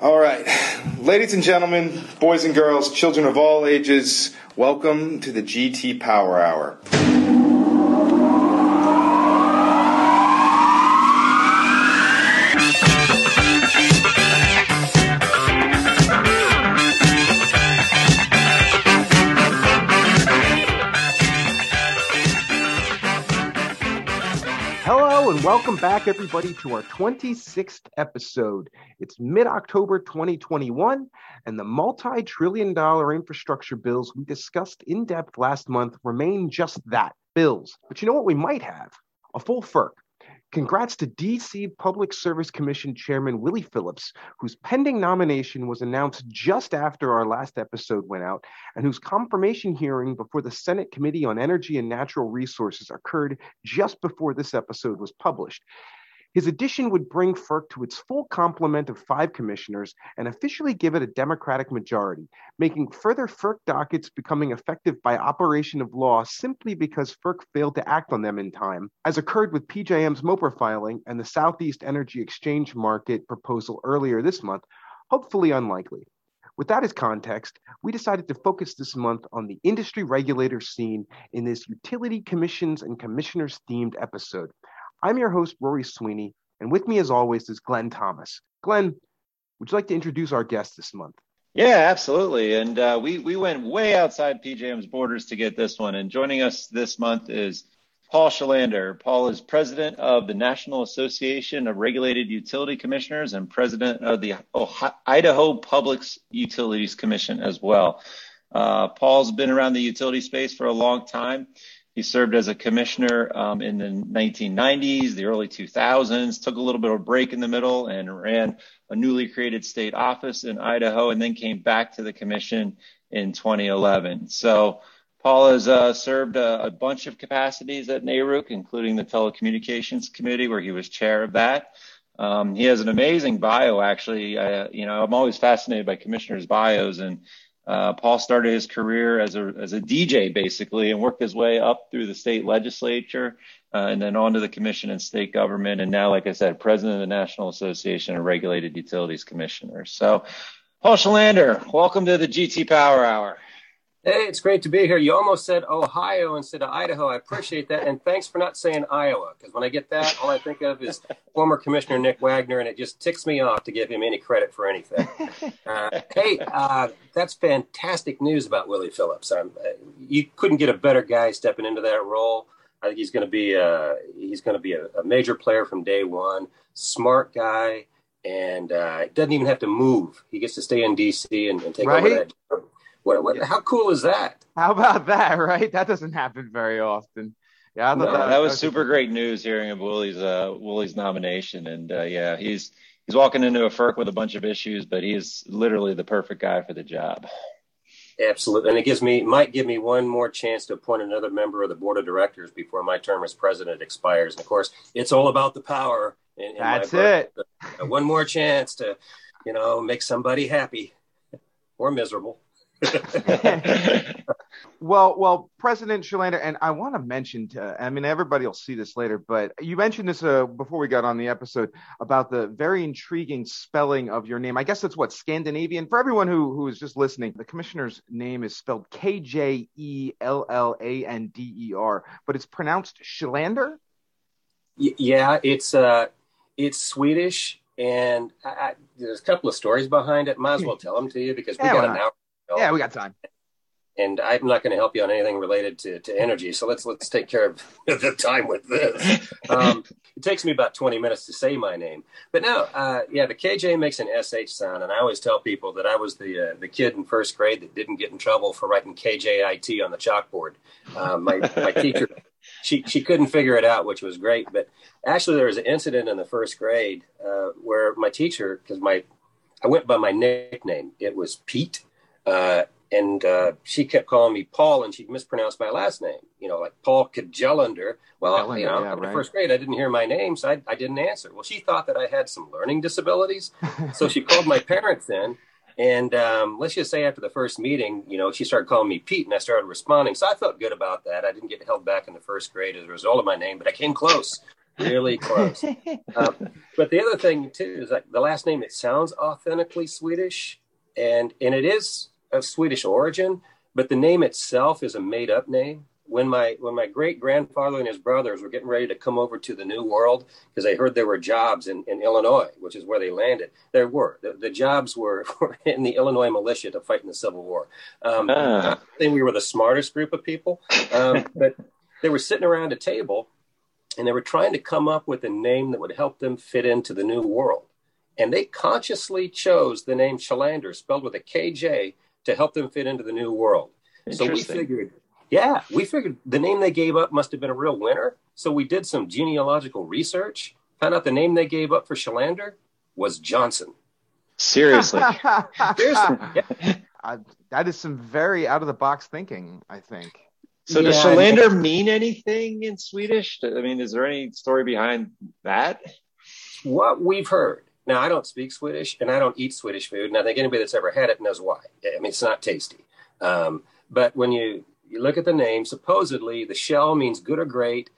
All right. Ladies and gentlemen, boys and girls, children of all ages, welcome to the GT Power Hour. Welcome back, everybody, to our 26th episode. It's mid October 2021, and the multi trillion dollar infrastructure bills we discussed in depth last month remain just that bills. But you know what we might have? A full FERC. Congrats to DC Public Service Commission Chairman Willie Phillips, whose pending nomination was announced just after our last episode went out, and whose confirmation hearing before the Senate Committee on Energy and Natural Resources occurred just before this episode was published. His addition would bring FERC to its full complement of five commissioners and officially give it a Democratic majority, making further FERC dockets becoming effective by operation of law simply because FERC failed to act on them in time, as occurred with PJM's MOPR filing and the Southeast Energy Exchange Market proposal earlier this month, hopefully unlikely. With that as context, we decided to focus this month on the industry regulator scene in this utility commissions and commissioners themed episode. I'm your host, Rory Sweeney, and with me, as always, is Glenn Thomas. Glenn, would you like to introduce our guest this month? Yeah, absolutely. And uh, we we went way outside PJM's borders to get this one. And joining us this month is Paul Kjellander. Paul is president of the National Association of Regulatory Utility Commissioners and president of the Ohio, Idaho Public Utilities Commission as well. Uh, Paul's been around the utility space for a long time. He served as a commissioner um, in the 1990s, the early 2000s, took a little bit of a break in the middle and ran a newly created state office in Idaho, and then came back to the commission in 2011. So Paul has uh, served a, a, bunch of capacities at NARUC, including the Telecommunications Committee, where he was chair of that. Um, he has an amazing bio, actually. You know, I'm always fascinated by commissioners' bios, and uh, Paul started his career as a as a DJ basically, and worked his way up through the state legislature, uh, and then on to the commission and state government, and now, like I said, president of the National Association of Regulated Utilities Commissioners. So, Paul Kjellander, welcome to the GT Power Hour. Hey, it's great to be here. You almost said Ohio instead of Idaho. I appreciate that. And thanks for not saying Iowa, because when I get that, all I think of is former Commissioner Nick Wagner, and it just ticks me off to give him any credit for anything. Uh, hey, uh, that's fantastic news about Willie Phillips. Um, you couldn't get a better guy stepping into that role. I think he's going to be a, he's going to be a, a, major player from day one. Smart guy, and uh, doesn't even have to move. He gets to stay in D.C. and, and take right? over that. Job what, what, how cool is that? How about that, right? That doesn't happen very often. Yeah, no, that, that, was super great news hearing of Willie's uh, Willie's nomination, and uh, yeah, he's he's walking into a FERC with a bunch of issues, but he's literally the perfect guy for the job. Absolutely, and it gives me might give me one more chance to appoint another member of the board of directors before my term as president expires. And of course, it's all about the power. In, in That's it. Uh, one more chance to, you know, make somebody happy or miserable. well, well, President Kjellander, and I want to mention, to, I mean, everybody will see this later, but you mentioned this uh, before we got on the episode about the very intriguing spelling of your name. I guess that's what Scandinavian. For everyone who who is just listening, the commissioner's name is spelled K J E L L A N D E R, but it's pronounced Chalander. Yeah, it's uh, it's Swedish, and I, I, there's a couple of stories behind it. Might as well tell them to you because we yeah, got an hour yeah, we got time. And I'm not going to help you on anything related to, to energy. So let's let's take care of the time with this. Um, it takes me about 20 minutes to say my name, but no, uh, yeah, the KJ makes an sh sound, and I always tell people that I was the uh, the kid in first grade that didn't get in trouble for writing KJIT on the chalkboard. Uh, my my teacher she she couldn't figure it out, which was great. But actually, there was an incident in the first grade uh, where my teacher, because my I went by my nickname, it was Pete uh, and uh, she kept calling me Paul, and she mispronounced my last name. You know, like Paul Kjellender. Well, you know, yeah, in right. first grade, I didn't hear my name, so I, I, didn't answer. Well, she thought that I had some learning disabilities, so she called my parents in. And um, let's just say after the first meeting, you know, she started calling me Pete, and I started responding. So I felt good about that. I didn't get held back in the first grade as a result of my name, but I came close. really close. um, but the other thing too is like the last name. It sounds authentically Swedish, and and it is of Swedish origin, but the name itself is a made up name when my when my great grandfather and his brothers were getting ready to come over to the New World because they heard there were jobs in, in Illinois, which is where they landed. There were the, the jobs were, were, in the Illinois militia to fight in the Civil War. Um, ah. I think we were the smartest group of people, um, but they were sitting around a table and they were trying to come up with a name that would help them fit into the New World. And they consciously chose the name Kjellander, spelled with a KJ, to help them fit into the New World. So we figured yeah, we figured the name they gave up must have been a real winner. So we did some genealogical research, found out the name they gave up for Kjellander was Johnson. Seriously. Seriously. Yeah. Uh, that is some very out of the box thinking, I think. So does Kjellander mean anything in Swedish? I mean, is there any story behind that? What we've heard. Now, I don't speak Swedish and I don't eat Swedish food, and I think anybody that's ever had it knows why. I mean, it's not tasty. Um, but when you you look at the name, supposedly the shell means good or great,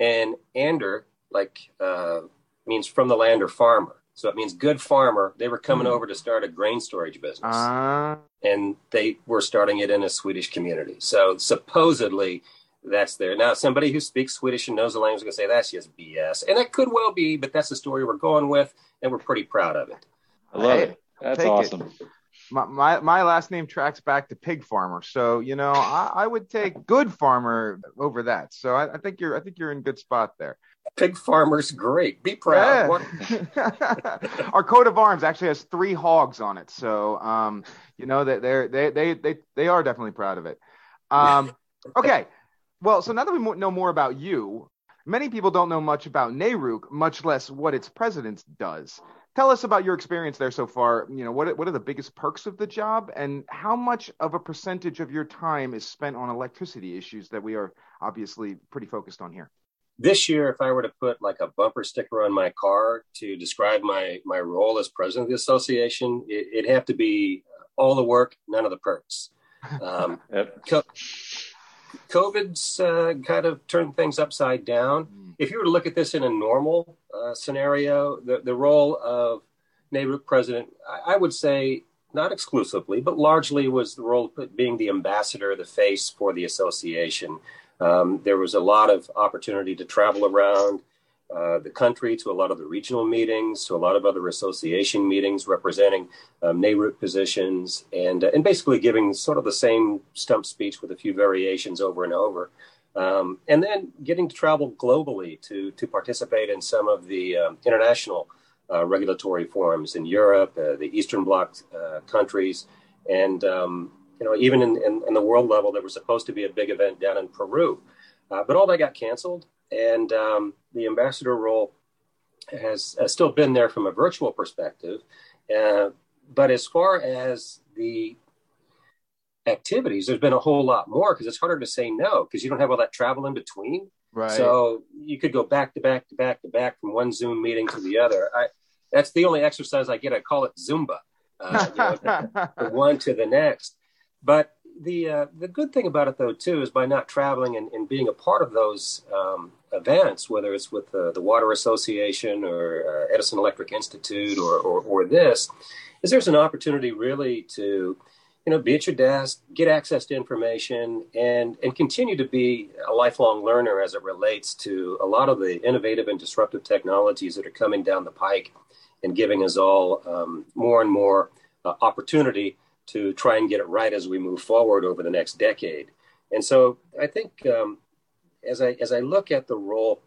and ander, like, uh, means from the land or farmer. So it means good farmer. They were coming mm. over to start a grain storage business. Uh. And they were starting it in a Swedish community. So supposedly that's there. Now, somebody who speaks Swedish and knows the language is going to say that's just BS. And that could well be, but that's the story we're going with, and we're pretty proud of it. I love it. That's awesome. It my, my, my last name tracks back to pig farmer so you know I, I would take good farmer over that so I, I, think you're i think you're in good spot there pig farmer's great be proud yeah. our coat of arms actually has three hogs on it so um you know that they're they, they they they are definitely proud of it um okay well so now that we know more about you many people don't know much about NARUC, much less what its president does tell us about your experience there so far. You know, what what are the biggest perks of the job, and how much of a percentage of your time is spent on electricity issues that we are obviously pretty focused on here? This year, if I were to put like a bumper sticker on my car to describe my my role as president of the association, it, would have to be all the work, none of the perks. Um, COVID's uh, kind of turned things upside down. Mm. If you were to look at this in a normal uh, scenario, the, the role of NARUC president, I, I, would say not exclusively, but largely was the role of being the ambassador, the face for the association. Um, there was a lot of opportunity to travel around, uh, the country to a lot of the regional meetings, to a lot of other association meetings representing um, positions, and uh, and basically giving sort of the same stump speech with a few variations over and over, um, and then getting to travel globally to to participate in some of the um, international uh, regulatory forums in Europe, uh, the Eastern Bloc uh, countries, and um, you know even in, in, in, the world level, there was supposed to be a big event down in Peru, but all that got canceled and um, the ambassador role has, has, still been there from a virtual perspective. Uh, but as far as the activities, there's been a whole lot more because it's harder to say no because you don't have all that travel in between. Right. So you could go back to back to back to back from one Zoom meeting to the other. I, that's the only exercise I get. I call it Zumba, uh, you know, the one to the next. But the uh, the good thing about it though too is by not traveling and, and being a part of those um, events, whether it's with the, the Water Association or uh, Edison Electric Institute or, or, or this, is there's an opportunity really to you know be at your desk, get access to information, and and continue to be a lifelong learner as it relates to a lot of the innovative and disruptive technologies that are coming down the pike and giving us all um, more and more uh, opportunity to try and get it right as we move forward over the next decade. And so I think um, as I as I look at the role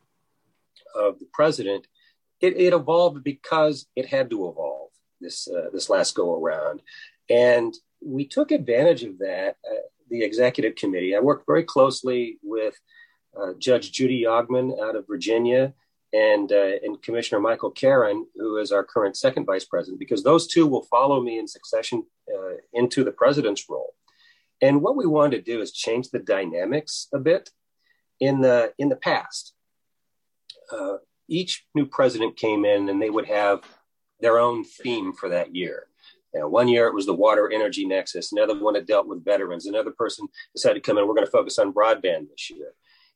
of the president, it, it evolved because it had to evolve this uh, this last go around, and we took advantage of that. Uh, the executive committee. I worked very closely with uh, Judge Judy Jagdmann out of Virginia and uh, and Commissioner Michael Caron, who is our current second vice president, because those two will follow me in succession uh, into the president's role. And what we wanted to do is change the dynamics a bit. In the in the past, uh, each new president came in and they would have their own theme for that year. One year it was the water energy nexus. Another one had dealt with veterans. Another person decided to come in. We're going to focus on broadband this year.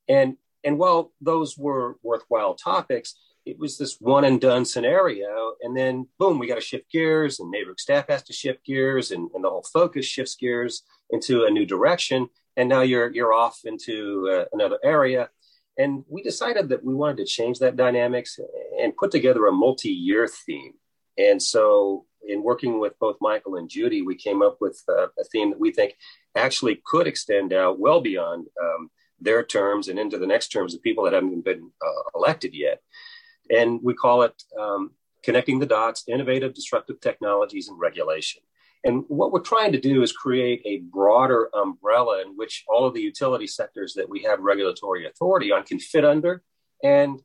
And and while those were worthwhile topics, it was this one and done scenario. And then boom, we got to shift gears, and NARUC staff has to shift gears, and, and the whole focus shifts gears into a new direction. And now you're you're off into uh, another area. And we decided that we wanted to change that dynamics and put together a multi-year theme. And so, in working with both Michael and Judy, we came up with a theme that we think actually could extend out well beyond um, their terms and into the next terms of people that haven't been uh, elected yet. And we call it um, Connecting the Dots Innovative Disruptive Technologies and Regulation. And what we're trying to do is create a broader umbrella in which all of the utility sectors that we have regulatory authority on can fit under. And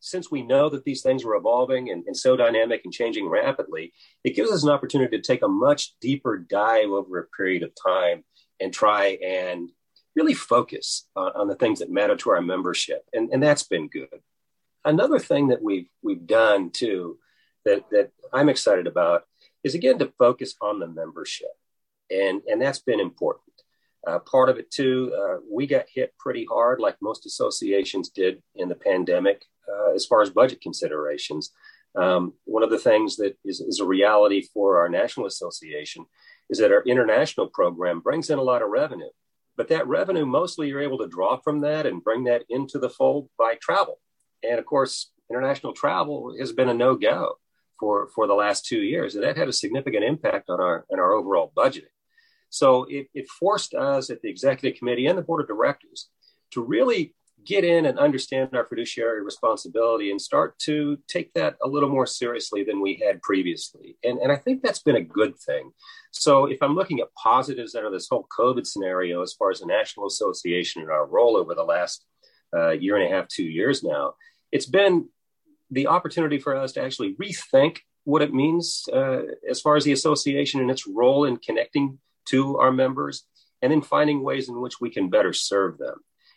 since we know that these things are evolving and, and, so dynamic and changing rapidly, it gives us an opportunity to take a much deeper dive over a period of time and try and really focus on, on the things that matter to our membership. And, and that's been good. Another thing that we've, we've done too that, that I'm excited about is again to focus on the membership, and and that's been important. Uh, part of it too, uh, we got hit pretty hard, like most associations did in the pandemic, uh, as far as budget considerations. Um, one of the things that is, is a reality for our national association is that our international program brings in a lot of revenue, but that revenue mostly you're able to draw from that and bring that into the fold by travel. And of course, international travel has been a no go for, for the last two years. And that had a significant impact on our, on our overall budgeting. So it, it forced us at the executive committee and the board of directors to really get in and understand our fiduciary responsibility and start to take that a little more seriously than we had previously. And, and I think that's been a good thing. So if I'm looking at positives out of this whole COVID scenario, as far as the National Association and our role over the last uh, year and a half, two years now, it's been the opportunity for us to actually rethink what it means uh, as far as the association and its role in connecting to our members, and then finding ways in which we can better serve them.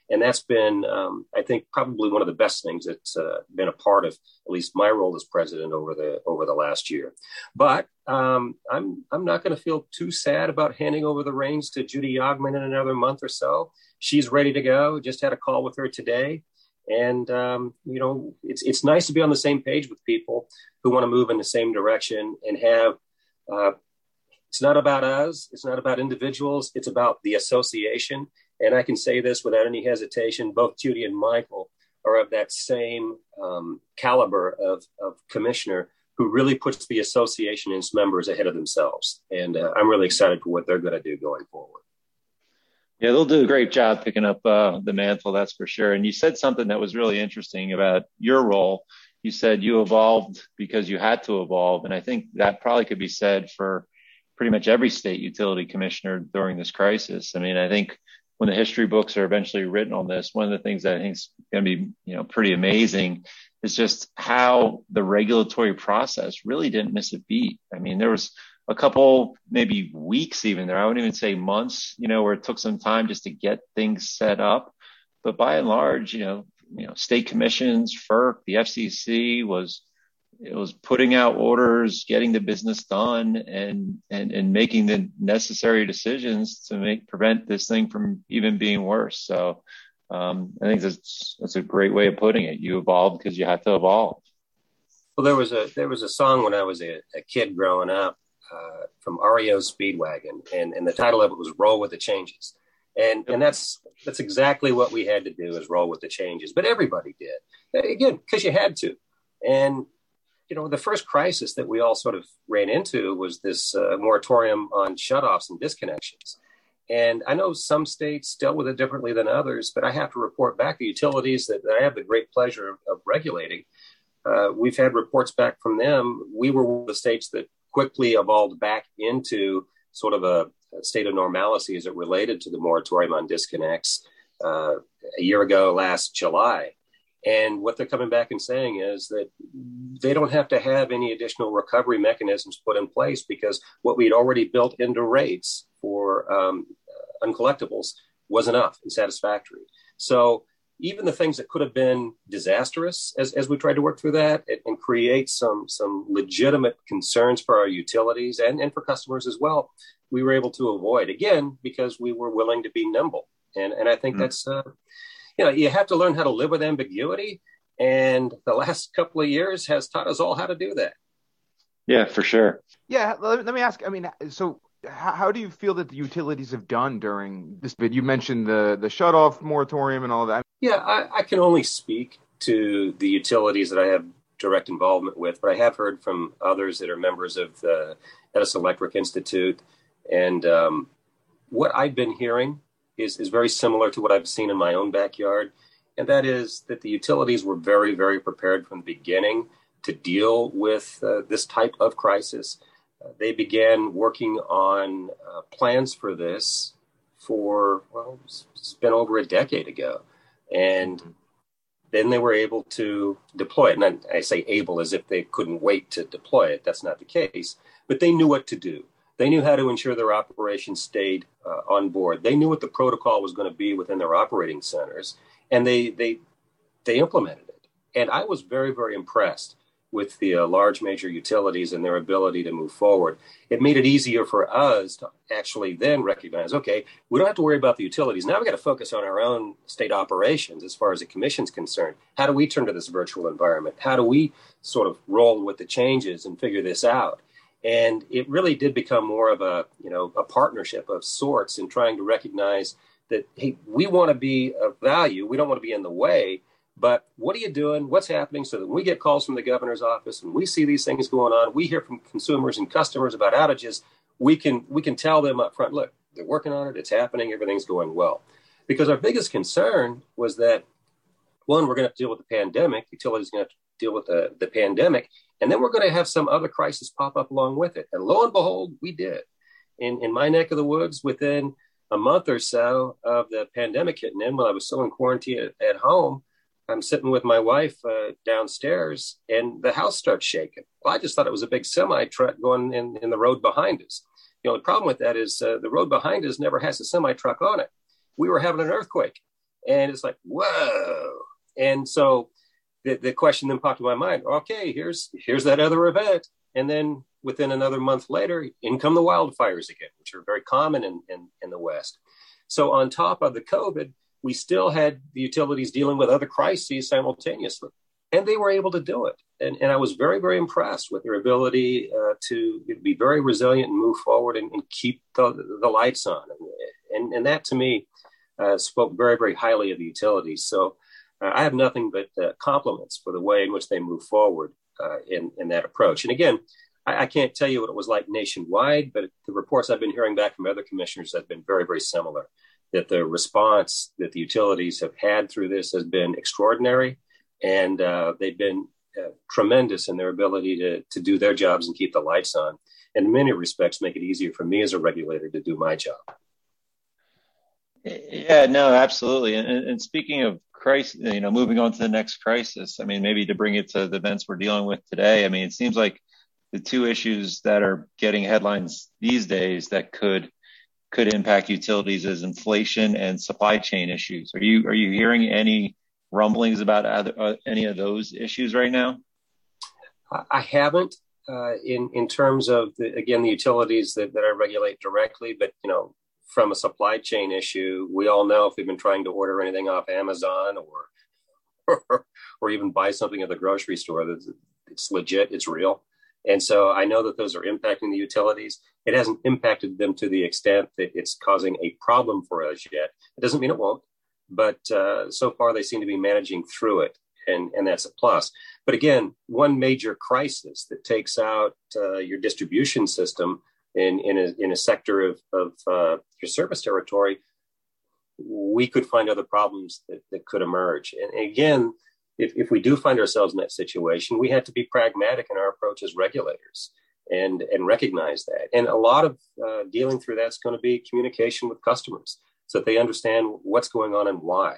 And that's been, um, I think, probably one of the best things that's uh, been a part of at least my role as president over the over the last year. But um, I'm I'm not going to feel too sad about handing over the reins to Judy Jagdmann in another month or so. She's ready to go. Just had a call with her today, and um, you know it's it's nice to be on the same page with people who want to move in the same direction and have uh, it's not about us it's not about individuals it's about the association. And i can say this without any hesitation both judy and michael are of that same um, caliber of, of commissioner who really puts the association and its members ahead of themselves. And uh, i'm really excited for what they're going to do going forward yeah, they'll do a great job picking up uh, the mantle, that's for sure. And you said something that was really interesting about your role. You said you evolved because you had to evolve. And I think that probably could be said for pretty much every state utility commissioner during this crisis. I mean, I think when the history books are eventually written on this, one of the things that I think is going to be, you know, pretty amazing is just how the regulatory process really didn't miss a beat. I mean, there was a couple, maybe weeks even there. I wouldn't even say months, you know, where it took some time just to get things set up. But by and large, you know, you know, state commissions, FERC, the FCC was, it was putting out orders, getting the business done and, and, and making the necessary decisions to make, prevent this thing from even being worse. So, um, I think that's, that's a great way of putting it. You evolved because you had to evolve. Well, there was a, there was a song when I was a, a kid growing up uh, from REO Speedwagon, and, and the title of it was "Roll with the Changes," and and that's that's exactly what we had to do is roll with the changes. But everybody did again because you had to, and you know the first crisis that we all sort of ran into was this uh, moratorium on shutoffs and disconnections. And I know some states dealt with it differently than others, but I have to report back the utilities that, that I have the great pleasure of, of regulating. Uh, we've had reports back from them. We were one of the states that quickly evolved back into sort of a, state of normalcy as it related to the moratorium on disconnects uh, a year ago last July. And what they're coming back and saying is that they don't have to have any additional recovery mechanisms put in place because what we'd already built into rates for um, uncollectibles was enough and satisfactory. So even the things that could have been disastrous as, as we tried to work through that and, and, create some some legitimate concerns for our utilities and, and for customers as well we were able to avoid again because we were willing to be nimble and and i think mm-hmm. that's uh, you know, you have to learn how to live with ambiguity. And the last couple of years has taught us all how to do that. Yeah, for sure. Yeah, let, let me ask. I mean, so how, how, do you feel that the utilities have done during this bid? You mentioned the the shut off moratorium and all that. Yeah, I, I can only speak to the utilities that I have direct involvement with, but I have heard from others that are members of the Edison Electric Institute, and um, what I've been hearing is is very similar to what I've seen in my own backyard, and that is that the utilities were very very prepared from the beginning to deal with uh, this type of crisis. Uh, they began working on uh, plans for this for well, it's been over a decade ago, and then they were able to deploy it. And I, say able as if they couldn't wait to deploy it. That's not the case, but they knew what to do. They knew how to ensure their operations stayed uh, on board. They knew what the protocol was going to be within their operating centers, and they they they implemented it. And I was very very impressed with the uh, large major utilities and their ability to move forward. It made it easier for us to actually then recognize, okay, we don't have to worry about the utilities. Now We've got to focus on our own state operations as far as the commission's concerned. How do we turn to this virtual environment? How do we sort of roll with the changes and figure this out? And it really did become more of a, you know, a partnership of sorts in trying to recognize that, hey, we want to be of value. We don't want to be in the way but what are you doing? What's happening? So that when we get calls from the governor's office and we see these things going on, we hear from consumers and customers about outages. We can we can tell them up front, look, they're working on it. It's happening. Everything's going well. Because our biggest concern was that one, we're going to have to deal with the pandemic. Utilities going to have to deal with the, the pandemic, and then we're going to have some other crisis pop up along with it. And lo and behold, we did. In in my neck of the woods, within a month or so of the pandemic hitting in, when I was still in quarantine at, at home, I'm sitting with my wife uh, downstairs and the house starts shaking. Well, I just thought it was a big semi truck going in, in the road behind us. You know, the problem with that is uh, the road behind us never has a semi truck on it. We were having an earthquake and it's like, whoa. And so the, the question then popped in my mind, okay, here's, here's that other event. And then within another month later, in come the wildfires again, which are very common in, in, in the West. So on top of the COVID, we still had the utilities dealing with other crises simultaneously. And they were able to do it. And, and I was very, very impressed with their ability uh, to be very resilient and move forward and, and keep the, the lights on. And, and, that to me uh, spoke very, very highly of the utilities. So uh, I have nothing but uh, compliments for the way in which they move forward uh, in, in that approach. And again, I, can't tell you what it was like nationwide, but the reports I've been hearing back from other commissioners have been very, very similar that the response that the utilities have had through this has been extraordinary, and uh, they've been uh, tremendous in their ability to, to do their jobs and keep the lights on. And in many respects, make it easier for me as a regulator to do my job. Yeah, no, absolutely. And, and speaking of crisis, you know, moving on to the next crisis, I mean, maybe to bring it to the events we're dealing with today, I mean, it seems like the two issues that are getting headlines these days that could could impact utilities as inflation and supply chain issues. Are you are you hearing any rumblings about other, uh, any of those issues right now? I haven't uh, in in terms of the, again the utilities that, that I regulate directly, but you know from a supply chain issue, we all know if we've been trying to order anything off Amazon or or, or even buy something at the grocery store, that it's legit, it's real. And so I know that those are impacting the utilities. It hasn't impacted them to the extent that it's causing a problem for us yet. It doesn't mean it won't, but uh, so far they seem to be managing through it, and, and that's a plus. But again, one major crisis that takes out uh, your distribution system in, in, a, in a sector of, of uh, your service territory, we could find other problems that, that could emerge. And again, if, if we do find ourselves in that situation, we have to be pragmatic in our approach as regulators and, and recognize that. And a lot of uh, dealing through that's going to be communication with customers so that they understand what's going on and why.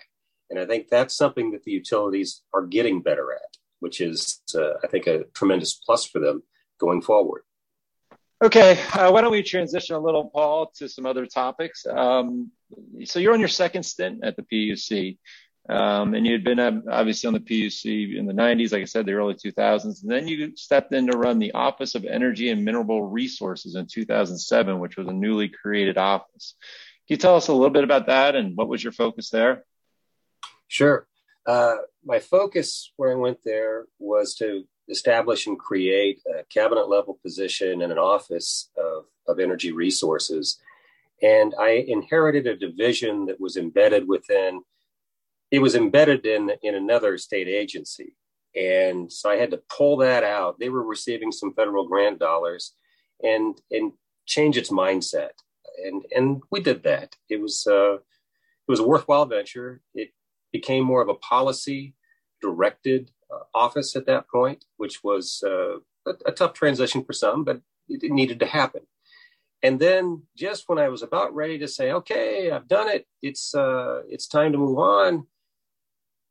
And I think that's something that the utilities are getting better at, which is, uh, I think, a tremendous plus for them going forward. Okay, uh, why don't we transition a little, Paul, to some other topics? Um, so you're on your second stint at the PUC. Um, and you had been um, obviously on the PUC in the 90s, like I said, the early 2000s. And then you stepped in to run the Office of Energy and Mineral Resources in 2007, which was a newly created office. Can you tell us a little bit about that and what was your focus there? Sure. Uh, my focus where I went there was to establish and create a cabinet level position in an office of, of energy resources. And I inherited a division that was embedded within, it was embedded in, in another state agency. And so I had to pull that out. They were receiving some federal grant dollars and, and change its mindset. And, and we did that. It was, uh, it was a worthwhile venture. It became more of a policy directed uh, office at that point, which was uh, a, a, tough transition for some, but it, needed to happen. And then, just when I was about ready to say, "Okay, I've done it. It's uh, it's time to move on,"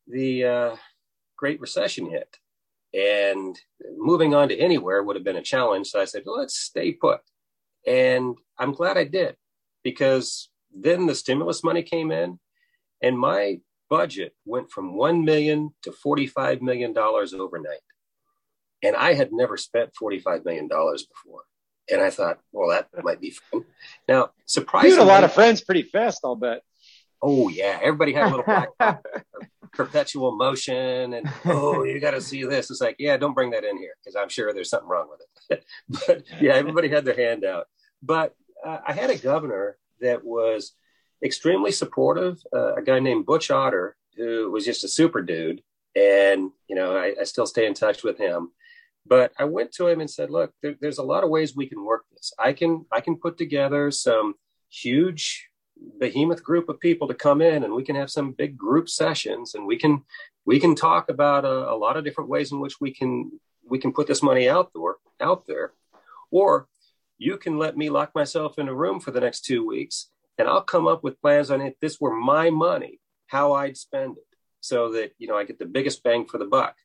the uh, Great Recession hit, and moving on to anywhere would have been a challenge. So I said, well, "Let's stay put," and I'm glad I did because then the stimulus money came in, and my budget went from 1 million to 45 million dollars overnight. And i had never spent 45 million dollars before. And i thought well that might be fun. Now surprisingly you had a lot of friends pretty fast i'll bet. Oh yeah. Everybody had a little black perpetual motion and oh you got to see this it's like yeah don't bring that in here because i'm sure there's something wrong with it but yeah everybody had their hand out but uh, i had a governor that was extremely supportive. Uh, a guy named Butch Otter, who was just a super dude, and you know I, I still stay in touch with him. But I went to him and said, "Look, there, there's a lot of ways we can work this. I can I can put together some huge behemoth group of people to come in, and we can have some big group sessions, and we can we can talk about a, a lot of different ways in which we can we can put this money out there out there, or you can let me lock myself in a room for the next two weeks and I'll come up with plans on it. This were my money, how I'd spend it, so that you know I get the biggest bang for the buck.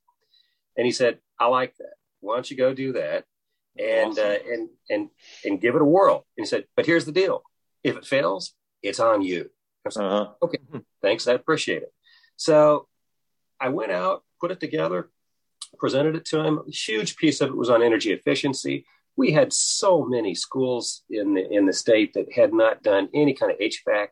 And he said, "I like that. Why don't you go do that, and awesome. uh, and and and give it a whirl?" And he said, "But here's the deal: if it fails, it's on you." Uh-huh. Okay, thanks. I appreciate it. So I went out, put it together, presented it to him. A huge piece of it was on energy efficiency we had so many schools in the in the state that had not done any kind of HVAC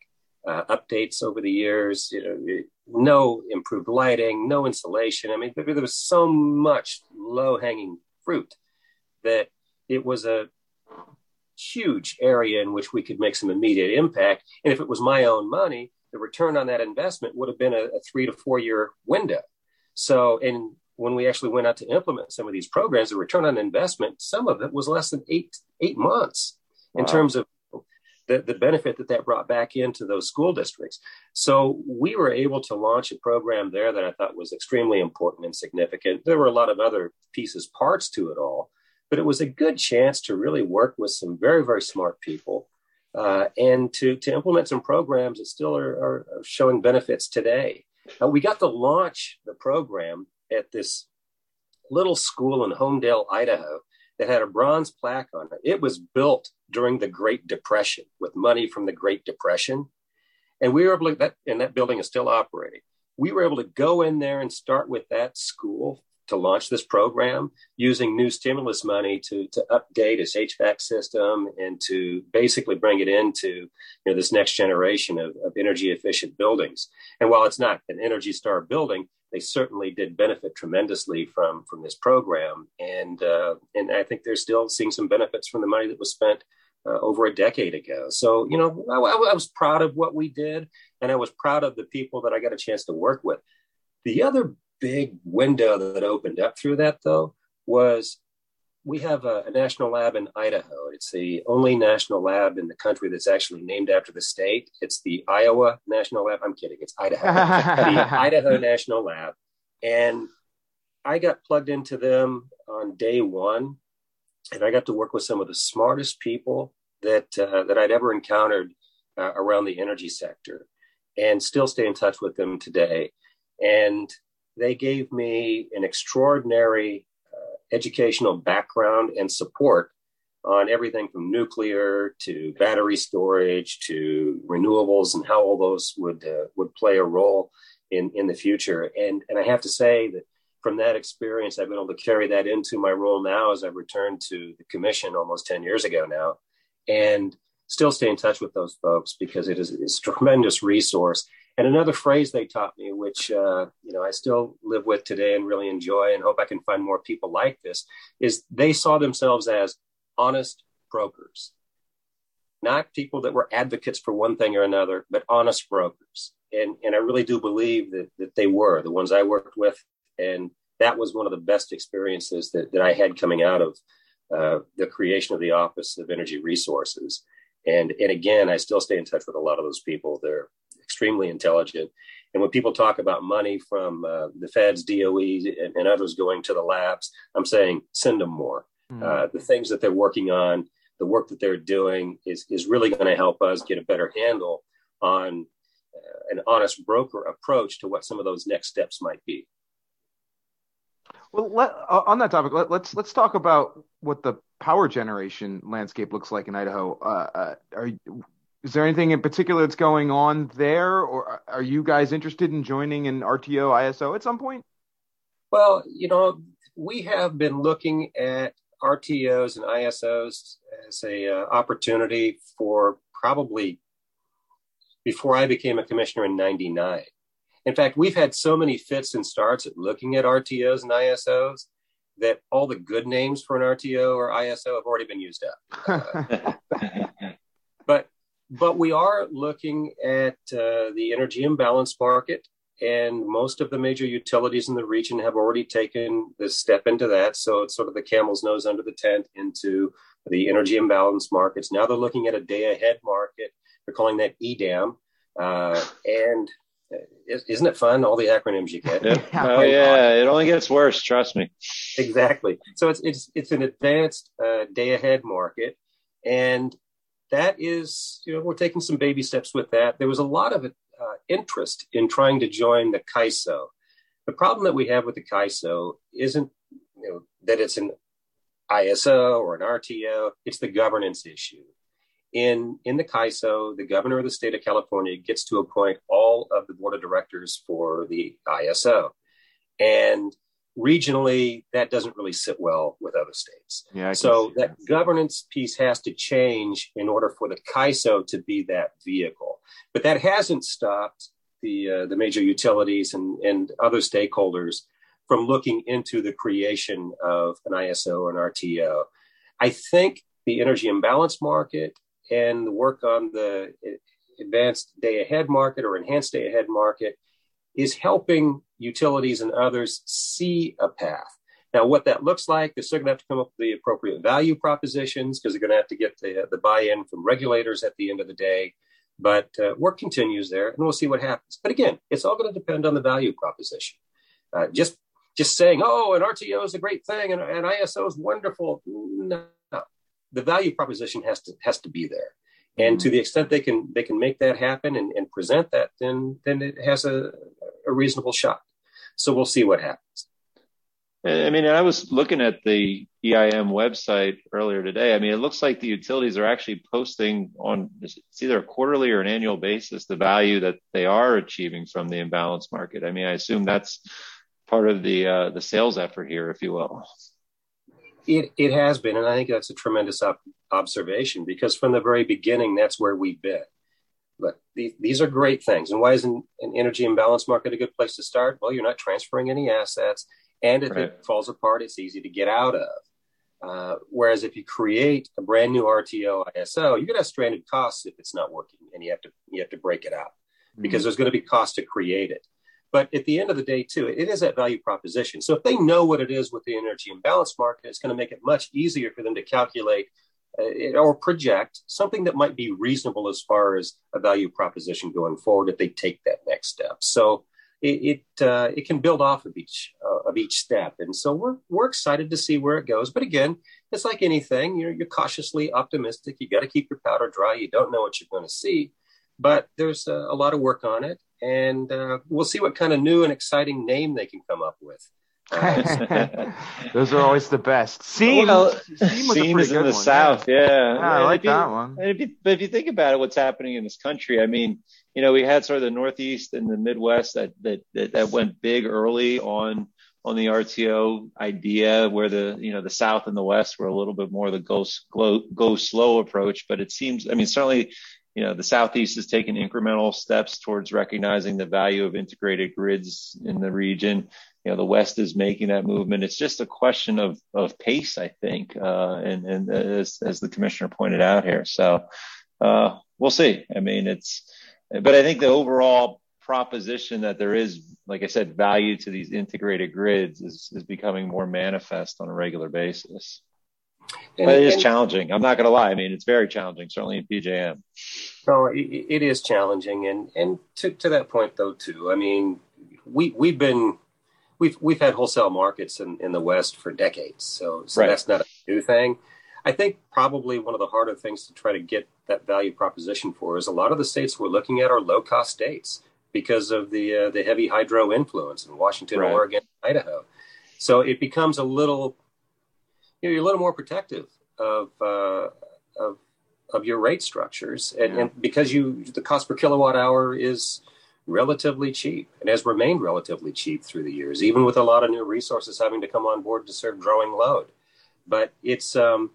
uh, updates over the years. You know, no improved lighting, no insulation. I mean, there was so much low hanging fruit that it was a huge area in which we could make some immediate impact. And if it was my own money, the return on that investment would have been a, a three to four year window. So, and when we actually went out to implement some of these programs, the return on investment, some of it was less than eight eight months wow. in terms of the, the benefit that that brought back into those school districts. So we were able to launch a program there that I thought was extremely important and significant. There were a lot of other pieces, parts to it all, but it was a good chance to really work with some very, very smart people uh, and to, to implement some programs that still are, are, showing benefits today. Uh, we got to launch the program at this little school in Homedale, Idaho, that had a bronze plaque on it. It was built during the Great Depression with money from the Great Depression. And we were able to, that, and that building is still operating. We were able to go in there and start with that school to launch this program using new stimulus money to, to update its HVAC system and to basically bring it into you know, this next generation of, of energy efficient buildings. And while it's not an Energy Star building, they certainly did benefit tremendously from from this program, and uh, and I think they're still seeing some benefits from the money that was spent uh, over a decade ago. So you know, I, I, was proud of what we did, and I was proud of the people that I got a chance to work with. The other big window that opened up through that, though, was we have a, a, national lab in Idaho. It's the only national lab in the country that's actually named after the state. It's the Iowa National Lab. I'm kidding. It's Idaho. the Idaho National Lab. And I got plugged into them on day one, and I got to work with some of the smartest people that uh, that I'd ever encountered uh, around the energy sector, and still stay in touch with them today. And they gave me an extraordinary educational background and support on everything from nuclear to battery storage to renewables and how all those would uh, would play a role in in the future. And and I have to say that from that experience, I've been able to carry that into my role now as I've returned to the commission almost ten years ago now, and still stay in touch with those folks because it is it's a tremendous resource. And another phrase they taught me, which uh, you know I still live with today and really enjoy, and hope I can find more people like this, is they saw themselves as honest brokers, not people that were advocates for one thing or another, but honest brokers. And and I really do believe that that they were the ones I worked with, and that was one of the best experiences that that I had coming out of uh, the creation of the Office of Energy Resources. And and again, I still stay in touch with a lot of those people. They're extremely intelligent. And when people talk about money from uh, the feds, DOE, and, and, others going to the labs, I'm saying send them more. Mm. Uh, the things that they're working on, the work that they're doing is, is really going to help us get a better handle on uh, an honest broker approach to what some of those next steps might be. Well, let, uh, on that topic, let, us let's, let's talk about what the power generation landscape looks like in Idaho. Uh, uh are is there anything in particular that's going on there, or are you guys interested in joining an RTO ISO at some point? Well, you know, we have been looking at RTOs and ISOs as a uh, opportunity for probably before I became a commissioner in '99. In fact, we've had so many fits and starts at looking at RTOs and ISOs that all the good names for an RTO or ISO have already been used up. Uh, but but we are looking at uh, the energy imbalance market, and most of the major utilities in the region have already taken the step into that. So it's sort of the camel's nose under the tent into the energy imbalance markets. Now they're looking at a day ahead market. They're calling that EDAM. Uh, and uh, isn't it fun? All the acronyms you get. Yeah. Oh yeah, it only gets worse. Trust me. Exactly. So it's it's it's an advanced uh, day ahead market, and that is, you know, we're taking some baby steps with that. There was a lot of uh, interest in trying to join the CAISO. The problem that we have with the CAISO isn't, you know, that it's an ISO or an RTO. It's the governance issue. In in the CAISO, the governor of the state of California gets to appoint all of the board of directors for the ISO, and regionally that doesn't really sit well with other states. Yeah, so that, that governance piece has to change in order for the CAISO to be that vehicle. But that hasn't stopped the uh, the major utilities and, and other stakeholders from looking into the creation of an ISO or an RTO. I think the energy imbalance market and the work on the advanced day ahead market or enhanced day ahead market is helping utilities and others see a path. Now, what that looks like, they're still going to have to come up with the appropriate value propositions because they're going to have to get the, the buy in from regulators at the end of the day. But uh, work continues there, and we'll see what happens. But again, it's all going to depend on the value proposition. Uh, just just saying, oh, an RTO is a great thing and an ISO is wonderful. No, no, the value proposition has to has to be there. And to mm-hmm. the extent they can they can make that happen and, and present that, then then it has a, a reasonable shot. So we'll see what happens. I mean, I was looking at the EIM website earlier today. I mean, it looks like the utilities are actually posting on it's either a quarterly or an annual basis the value that they are achieving from the imbalance market. I mean, I assume that's part of the uh, the sales effort here, if you will. It it has been, and I think that's a tremendous op- observation because from the very beginning, that's where we've been. But these, these are great things. And why is an, energy imbalance market a good place to start? Well, you're not transferring any assets. And if right. it falls apart, it's easy to get out of. Uh, whereas if you create a brand new RTO ISO, you're going to have stranded costs if it's not working, and you have to you have to break it out mm-hmm. because there's going to be cost to create it. But at the end of the day, too, it is that value proposition. So if they know what it is with the energy imbalance market, it's going to make it much easier for them to calculate or project something that might be reasonable as far as a value proposition going forward if they take that next step. So it it, uh, it can build off of each uh, of each step, and so we're we're excited to see where it goes. But again, it's like anything, you're you're cautiously optimistic. You got to keep your powder dry. You don't know what you're going to see, but there's a, a, lot of work on it, and uh, we'll see what kind of new and exciting name they can come up with. Those are always the best. SEEM, well, SEEM is in the one, south, yeah. yeah. yeah I like that one. If you, but if you think about it, what's happening in this country, I mean, you know, we had sort of the Northeast and the Midwest that that that, that went big early on on the RTO idea, where the you know the South and the West were a little bit more the go go, go slow approach. But it seems, I mean, certainly you know, the Southeast has taken incremental steps towards recognizing the value of integrated grids in the region. You know, the West is making that movement. It's just a question of, of pace, I think, uh, and, and as, as the commissioner pointed out here. So, uh, we'll see. I mean, it's, but I think the overall proposition that there is, like I said, value to these integrated grids is, is becoming more manifest on a regular basis. And, but it is and, challenging. I'm not going to lie. I mean, it's very challenging, certainly in PJM. No, it, it is challenging, and and to, to that point though too. I mean, we we've been we've we've had wholesale markets in, in the West for decades, so so right. that's not a new thing. I think probably one of the harder things to try to get that value proposition for is a lot of the states we're looking at are low cost states because of the uh, the heavy hydro influence in Washington, right. Oregon, Idaho. So it becomes a little you know, you're a little more protective of uh, of of your rate structures, and, yeah. and because you the cost per kilowatt hour is relatively cheap and has remained relatively cheap through the years, even with a lot of new resources having to come on board to serve growing load. But it's um,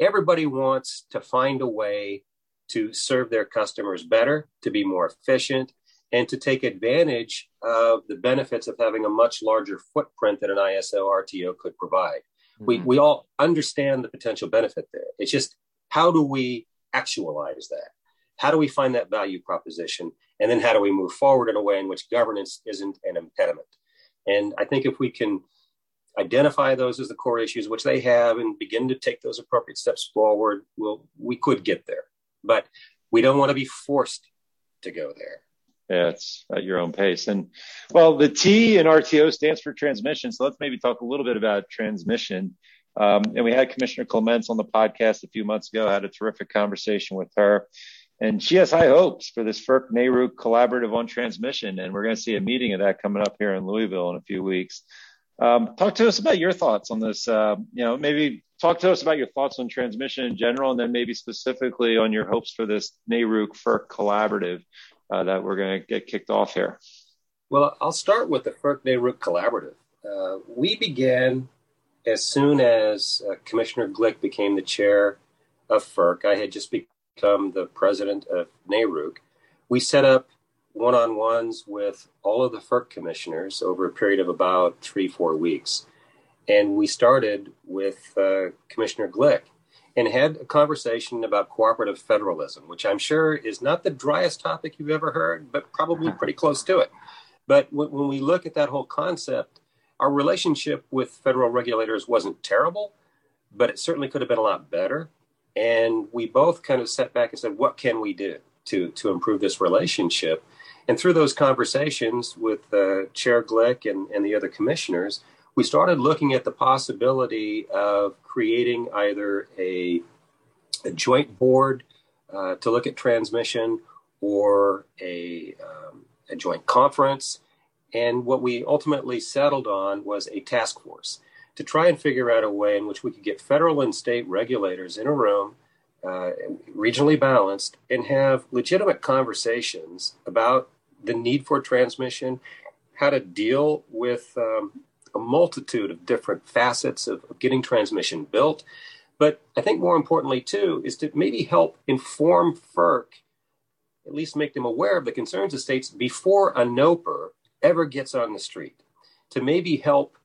everybody wants to find a way to serve their customers better, to be more efficient, and to take advantage of the benefits of having a much larger footprint that an ISO RTO could provide. We, we all understand the potential benefit there. It's just how do we actualize that? How do we find that value proposition? And then how do we move forward in a way in which governance isn't an impediment? And I think if we can identify those as the core issues, which they have, and begin to take those appropriate steps forward, we'll, we could get there. But we don't want to be forced to go there. Yeah, it's at your own pace. And well, the T in RTO stands for transmission. So let's maybe talk a little bit about transmission. Um, and we had Commissioner Clements on the podcast a few months ago, had a terrific conversation with her. And she has high hopes for this FERC NARUC collaborative on transmission. And we're going to see a meeting of that coming up here in Louisville in a few weeks. Um, talk to us about your thoughts on this. Uh, you know, maybe talk to us about your thoughts on transmission in general, and then maybe specifically on your hopes for this NARUC FERC collaborative uh, that we're going to get kicked off here? Well, I'll start with the FERC NARUC Collaborative. Uh, we began as soon as uh, Commissioner Glick became the chair of FERC. I had just become the president of NARUC. We set up one on ones with all of the FERC commissioners over a period of about three, four weeks. And we started with uh, Commissioner Glick and had a conversation about cooperative federalism, which I'm sure is not the driest topic you've ever heard, but probably pretty close to it. But when we look at that whole concept, our relationship with federal regulators wasn't terrible, but it certainly could have been a lot better. And we both kind of sat back and said, what can we do to, to improve this relationship? And through those conversations with uh, Chair Glick and, and the other commissioners, we started looking at the possibility of creating either a, a joint board uh, to look at transmission or a, um, a joint conference. And what we ultimately settled on was a task force to try and figure out a way in which we could get federal and state regulators in a room, uh, regionally balanced, and have legitimate conversations about the need for transmission, how to deal with um, a multitude of different facets of, of getting transmission built. But I think more importantly, too, is to maybe help inform FERC, at least make them aware of the concerns of states before a NOPR ever gets on the street, to maybe help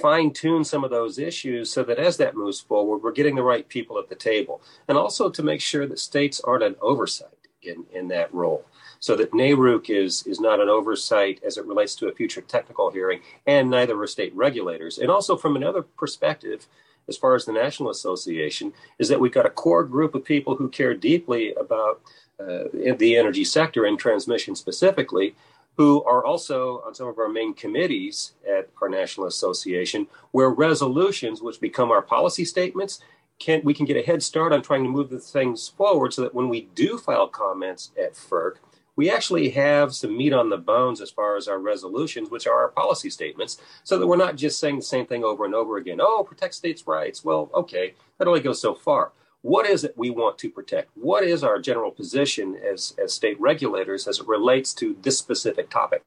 fine tune some of those issues so that as that moves forward, we're getting the right people at the table. And also to make sure that states aren't an oversight in, in that role so that NARUC is, is not an oversight as it relates to a future technical hearing, and neither are state regulators. And also, from another perspective, as far as the National Association, is that we've got a core group of people who care deeply about uh, the energy sector and transmission specifically, who are also on some of our main committees at our National Association, where resolutions, which become our policy statements, can we can get a head start on trying to move the things forward so that when we do file comments at FERC, we actually have some meat on the bones as far as our resolutions, which are our policy statements, so that we're not just saying the same thing over and over again. Oh, protect states' rights. Well, okay, that only goes so far. What is it we want to protect? What is our general position as, as state regulators as it relates to this specific topic?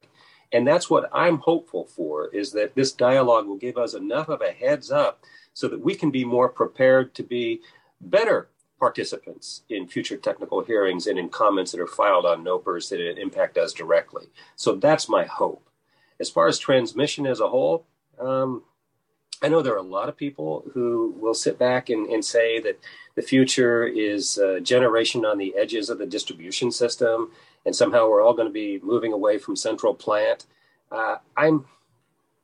And that's what I'm hopeful for is that this dialogue will give us enough of a heads up so that we can be more prepared to be better participants in future technical hearings and in comments that are filed on NOPRs that impact us directly. So that's my hope. As far as transmission as a whole, um, I know there are a lot of people who will sit back and, and say that the future is generation on the edges of the distribution system, and somehow we're all going to be moving away from central plant. Uh, I'm,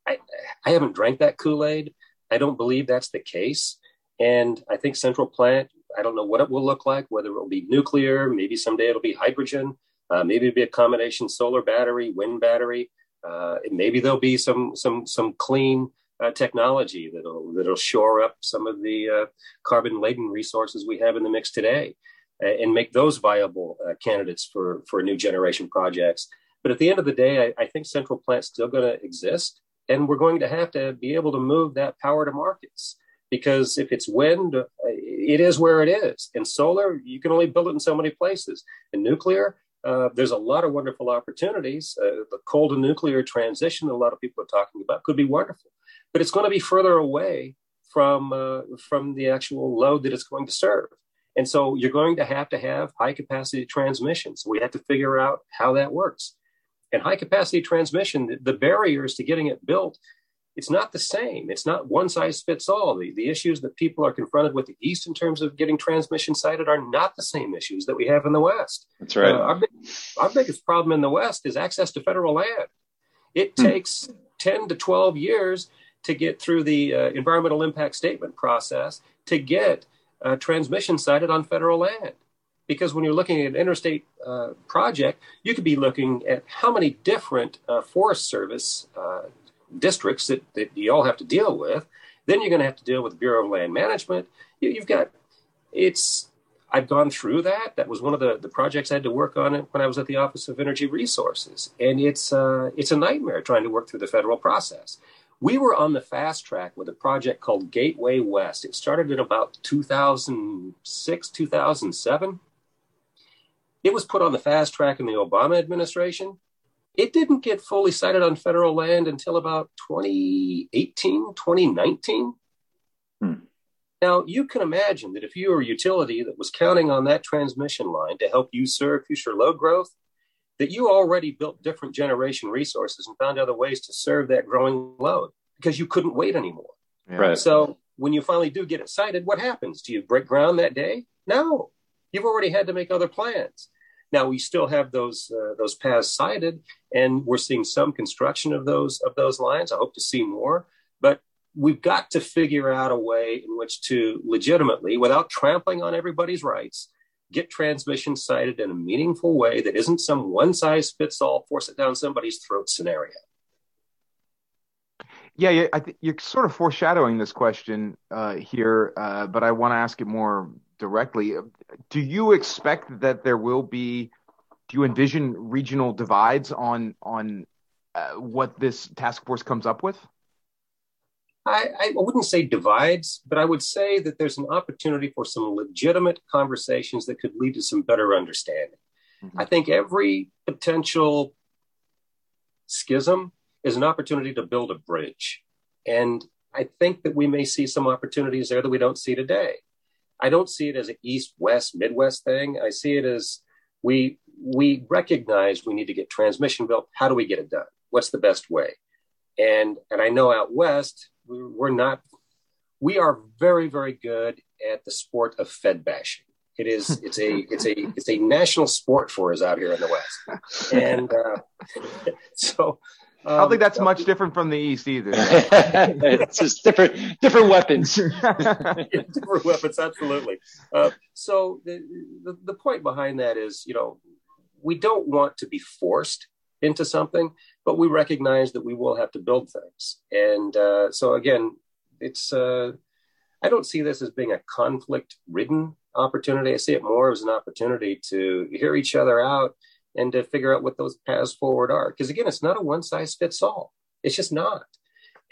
I, I haven't drank that Kool Aid. I don't believe that's the case, and I think central plant. I don't know what it will look like. Whether it will be nuclear, maybe someday it'll be hydrogen, uh, maybe it'll be a combination solar battery, wind battery. Uh, maybe there'll be some some some clean uh, technology that'll that'll shore up some of the uh, carbon laden resources we have in the mix today, and make those viable uh, candidates for for new generation projects. But at the end of the day, I, I think central plant's still going to exist, and we're going to have to be able to move that power to markets. Because if it's wind, it is where it is. And solar, you can only build it in so many places. And nuclear, uh, there's a lot of wonderful opportunities. Uh, the coal to nuclear transition, a lot of people are talking about, could be wonderful but it's going to be further away from uh, from the actual load that it's going to serve. And so you're going to have to have high capacity transmission. So we have to figure out how that works. And high capacity transmission, the barriers to getting it built, it's not the same. It's not one size fits all. The, the issues that people are confronted with the East in terms of getting transmission sited are not the same issues that we have in the West. That's right. Uh, our, big, our biggest problem in the West is access to federal land. It hmm. takes 10 to 12 years to get through the uh, environmental impact statement process to get uh, transmission sited on federal land. Because when you're looking at an interstate uh, project, you could be looking at how many different uh, Forest Service uh, districts that, that you all have to deal with. Then you're going to have to deal with the Bureau of Land Management. You, you've got, it's, I've gone through that. That was one of the, the projects I had to work on when I was at the Office of Energy Resources, and it's uh, it's a nightmare trying to work through the federal process. We were on the fast track with a project called Gateway West. It started in about 2006, 2007. It was put on the fast track in the Obama administration. It didn't get fully sited on federal land until about 2018, 2019. Hmm. Now, you can imagine that if you were a utility that was counting on that transmission line to help you serve future load growth, that you already built different generation resources and found other ways to serve that growing load because you couldn't wait anymore. Yeah. Right. So when you finally do get it sited, what happens? Do you break ground that day? No, you've already had to make other plans. Now we still have those uh, those paths sited, and we're seeing some construction of those of those lines. I hope to see more, but we've got to figure out a way in which to legitimately, without trampling on everybody's rights, get transmission sited in a meaningful way that isn't some one size fits all, force it down somebody's throat scenario. Yeah, I you're sort of foreshadowing this question uh, here, uh, but I want to ask it more directly. Do you expect that there will be? Do you envision regional divides on on uh, what this task force comes up with? I, I, wouldn't say divides, but I would say that there's an opportunity for some legitimate conversations that could lead to some better understanding. Mm-hmm. I think every potential schism is an opportunity to build a bridge. And I think that we may see some opportunities there that we don't see today. I don't see it as an east west midwest thing. I see it as we we recognize we need to get transmission built. How do we get it done? What's the best way? And and I know out west we're not we are very very good at the sport of fed bashing it is it's a it's a it's a national sport for us out here in the west and uh, so I don't think that's so, much different from the East either. it's just different, different weapons. different weapons, absolutely. Uh, so the, the, the point behind that is, you know, we don't want to be forced into something, but we recognize that we will have to build things. And uh, so again, it's uh, I don't see this as being a conflict-ridden opportunity. I see it more as an opportunity to hear each other out and to figure out what those paths forward are. Because again, it's not a one-size-fits-all. It's just not.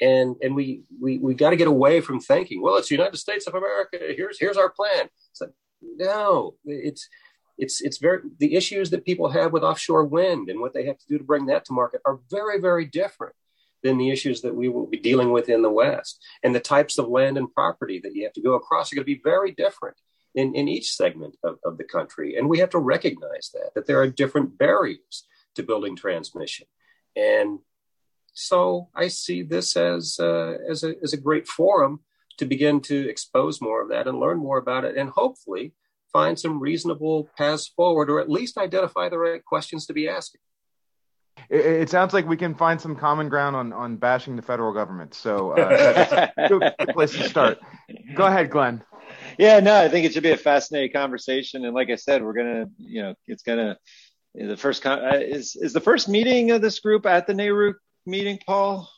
And and we we we got to get away from thinking, well, it's the United States of America. Here's here's our plan. It's like no, it's it's it's very the issues that people have with offshore wind and what they have to do to bring that to market are very very different than the issues that we will be dealing with in the west and the types of land and property that you have to go across are going to be very different in, in each segment of, of the country. And we have to recognize that, that there are different barriers to building transmission. And so I see this as, uh, as, a, as a great forum to begin to expose more of that and learn more about it and hopefully find some reasonable paths forward or at least identify the right questions to be asking. It, sounds like we can find some common ground on, on bashing the federal government. So uh, that's a good place to start. Go ahead, Glenn. Yeah, no, I think it should be a fascinating conversation. And like I said, we're going to, you know, it's going to, the first con- uh, is is the first meeting of this group at the NARUC meeting, Paul?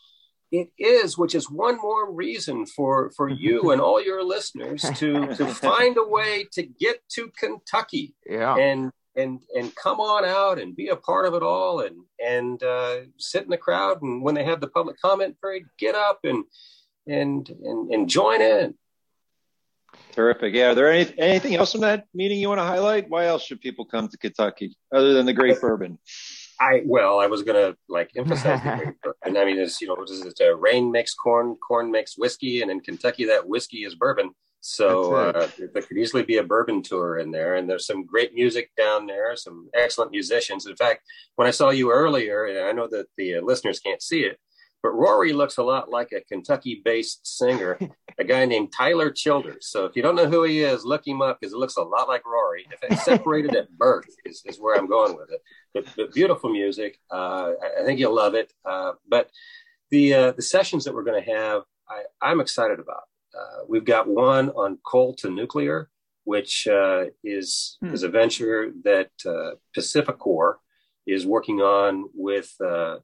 It is, which is one more reason for for you and all your listeners to to find a way to get to Kentucky. Yeah. And and and come on out and be a part of it all and and uh, sit in the crowd and when they have the public comment period, get up and and and, and join in. Terrific. Yeah. Are there any, anything else from that meeting you want to highlight? Why else should people come to Kentucky other than the great bourbon? I well, I was gonna like emphasize the great bourbon. I mean, it's you know, what is it? Uh, rain makes corn, corn makes whiskey, and in Kentucky, that whiskey is bourbon. So uh, there could easily be a bourbon tour in there, and there's some great music down there, some excellent musicians. In fact, when I saw you earlier, and I know that the uh, listeners can't see it, but Rory looks a lot like a Kentucky-based singer, a guy named Tyler Childers. So if you don't know who he is, look him up because it looks a lot like Rory. If it's separated at birth is, is where I'm going with it. But, but beautiful music. Uh, I, I, think you'll love it. Uh, but the uh, the sessions that we're going to have, I, I'm excited about. Uh, we've got one on coal to nuclear, which uh, is hmm. is a venture that uh, PacifiCorp is working on with uh,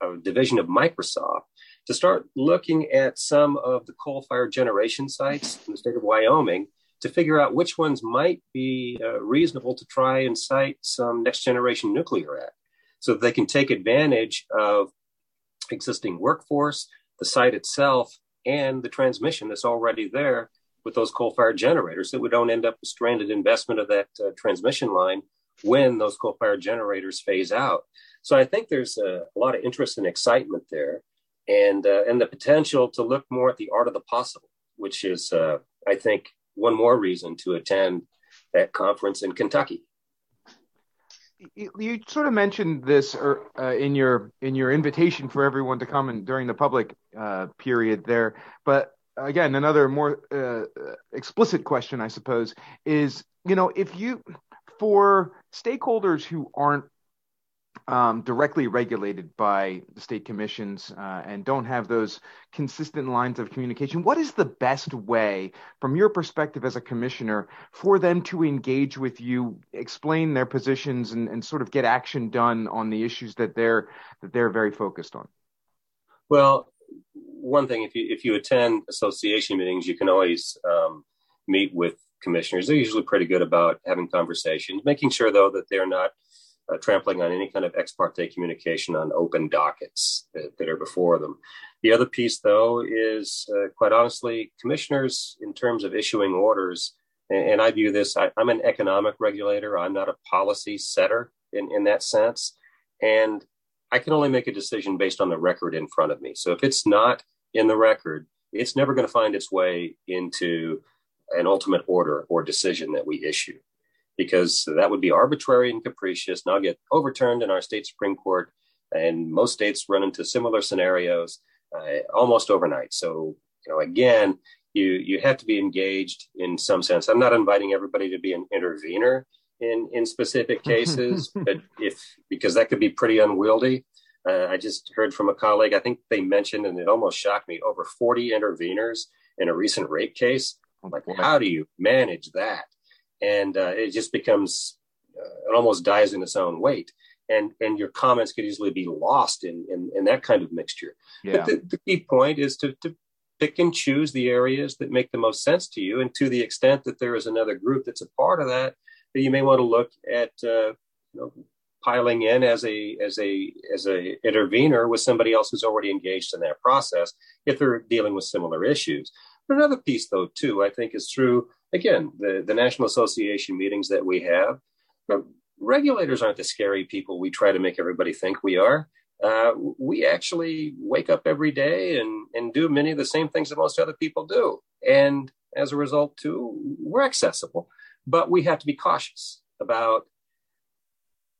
a division of Microsoft to start looking at some of the coal-fired generation sites in the state of Wyoming to figure out which ones might be uh, reasonable to try and site some next generation nuclear at so they can take advantage of existing workforce, the site itself, and the transmission that's already there with those coal-fired generators that we don't end up with stranded investment of that uh, transmission line when those coal-fired generators phase out. So I think there's a, a lot of interest and excitement there, and uh, and the potential to look more at the art of the possible, which is uh, I think one more reason to attend that conference in Kentucky. You, you sort of mentioned this er, uh, in your in your invitation for everyone to come and during the public uh, period there, but again, another more uh, explicit question, I suppose, is you know if you for stakeholders who aren't um, directly regulated by the state commissions uh, and don't have those consistent lines of communication, what is the best way, from your perspective as a commissioner, for them to engage with you, explain their positions, and, and sort of get action done on the issues that they're that they're very focused on? Well, one thing, if you if you attend association meetings, you can always um, meet with commissioners. They're usually pretty good about having conversations, making sure though that they're not uh, trampling on any kind of ex parte communication on open dockets that, that are before them. The other piece, though, is uh, quite honestly, commissioners, in terms of issuing orders, and, and I view this, I, am an economic regulator, I'm not a policy setter in, in that sense. And I can only make a decision based on the record in front of me. So if it's not in the record, it's never going to find its way into an ultimate order or decision that we issue because that would be arbitrary and capricious. Now get overturned in our state Supreme Court, and most states run into similar scenarios uh, almost overnight. So, you know, again, you you have to be engaged in some sense. I'm not inviting everybody to be an intervener in in specific cases, but if because that could be pretty unwieldy. Uh, I just heard from a colleague. I think they mentioned, and it almost shocked me, over 40 interveners in a recent rate case. I'm like, how do you manage that? And uh, it just becomes uh, it almost dies in its own weight. And and your comments could easily be lost in in, in that kind of mixture. Yeah. but the, the, key point is to, to pick and choose the areas that make the most sense to you. And to the extent that there is another group that's a part of that that you may want to look at uh, you know, piling in as a as a as a intervener with somebody else who's already engaged in that process if they're dealing with similar issues. But another piece though too i think is through again, the, the National Association meetings that we have, regulators aren't the scary people we try to make everybody think we are. Uh, we actually wake up every day and, and do many of the same things that most other people do. And as a result too. We're accessible, but we have to be cautious about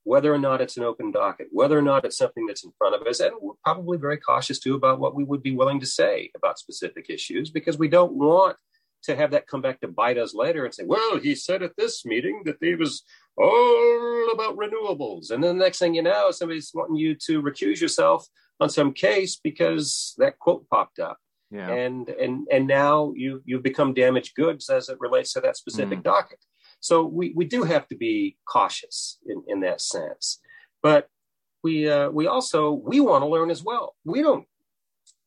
whether or not it's an open docket, whether or not it's something that's in front of us. And we're probably very cautious too about what we would be willing to say about specific issues because we don't want to have that come back to bite us later and say, well, he said at this meeting that he was all about renewables. And then the next thing you know, somebody's wanting you to recuse yourself on some case because that quote popped up. Yeah. And and and now you you've become damaged goods as it relates to that specific mm. docket. So we, we do have to be cautious in, in that sense. But we uh, we also we want to learn as well. We don't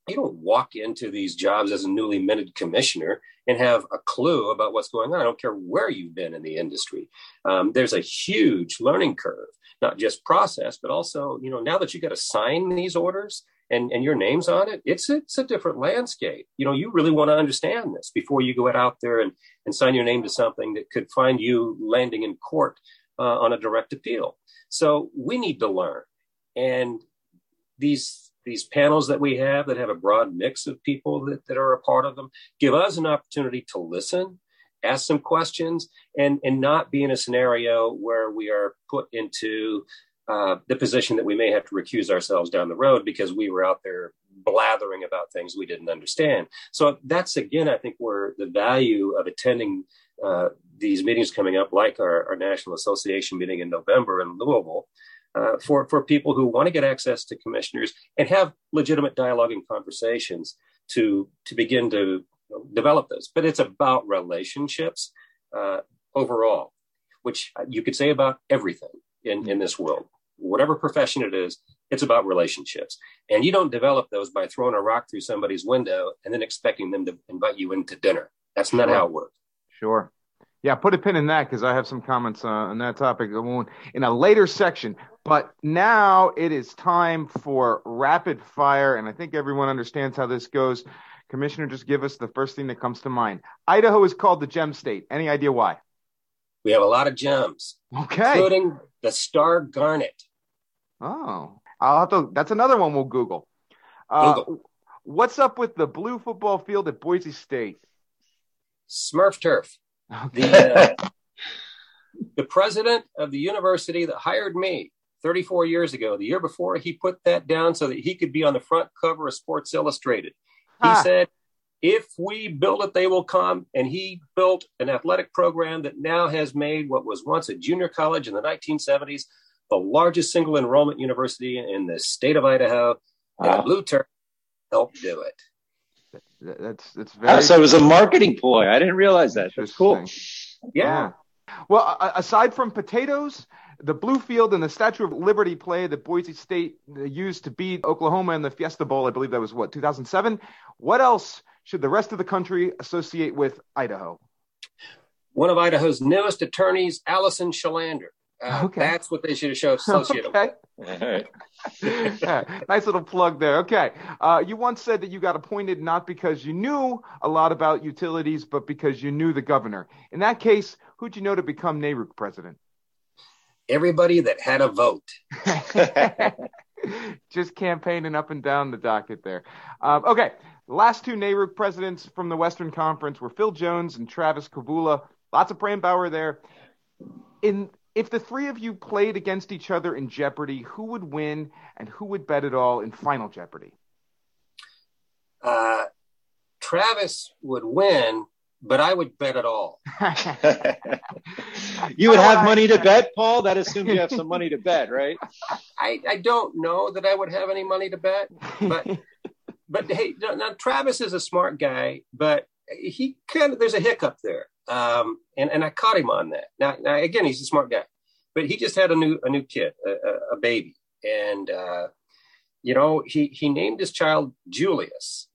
you don't walk into these jobs as a newly minted commissioner and have a clue about what's going on. I don't care where you've been in the industry. Um, there's a huge learning curve, not just process, but also, you know, now that you got to sign these orders and, and your name's on it, it's it's a different landscape. You know, you really want to understand this before you go out there and, and sign your name to something that could find you landing in court uh, on a direct appeal. So we need to learn. And these these panels that we have that have a broad mix of people that, that are a part of them give us an opportunity to listen ask some questions and and not be in a scenario where we are put into uh, the position that we may have to recuse ourselves down the road because we were out there blathering about things we didn't understand. So that's again i think where the value of attending uh, these meetings coming up like our, our national association meeting in november in louisville uh, for, for people who want to get access to commissioners and have legitimate dialogue and conversations to, to begin to develop those. But it's about relationships uh, overall, which you could say about everything in, in this world. Whatever profession it is, it's about relationships. And you don't develop those by throwing a rock through somebody's window and then expecting them to invite you into dinner. That's not sure. how it works. Sure. Yeah, put a pin in that because I have some comments uh, on that topic in a later section. But now it is time for rapid fire, and I think everyone understands how this goes. Commissioner, just give us the first thing that comes to mind. Idaho is called the gem state. Any idea why? We have a lot of gems, okay, including the star garnet. Oh, I'll have to. That's another one we'll Google. Uh, Google. What's up with the blue football field at Boise State? Smurf turf. Okay. The, uh, the president of the university that hired me 34 years ago, the year before, he put that down so that he could be on the front cover of Sports Illustrated. He ah. said, if we build it, they will come. And he built an athletic program that now has made what was once a junior college in the 1970s the largest single enrollment university in the state of Idaho. Wow. And Blue Turf helped do it. That's that's ah, very. Oh, so it was a marketing ploy. I didn't realize that. That's cool. Yeah. yeah. Well, aside from potatoes, the blue field and the Statue of Liberty play that Boise State uh, used to beat Oklahoma in the Fiesta Bowl, I believe that was what 2007. What else should the rest of the country associate with Idaho? One of Idaho's newest attorneys, Allison Kjellander. Uh, okay. That's what they should have shown associated okay. with. yeah, nice little plug there. Okay. Uh, you once said that you got appointed not because you knew a lot about utilities, but because you knew the governor. In that case, who'd you know to become NARUC president? Everybody that had a vote. Just campaigning up and down the docket there. Um, okay. Last two NARUC presidents from the Western Conference were Phil Jones and Travis Kavulla. Lots of brain Power there. In if the three of you played against each other in Jeopardy, who would win and who would bet it all in Final Jeopardy? Uh, Travis would win, but I would bet it all. you would have money to bet, Paul? That assumes you have some money to bet, right? I, I don't know that I would have any money to bet, but but hey, now Travis is a smart guy, but he kind of there's a hiccup there. Um, and, and I caught him on that. Now, now, again, he's a smart guy, but he just had a new, a new kid, a, a, a baby. And, uh, you know, he, he named his child Julius,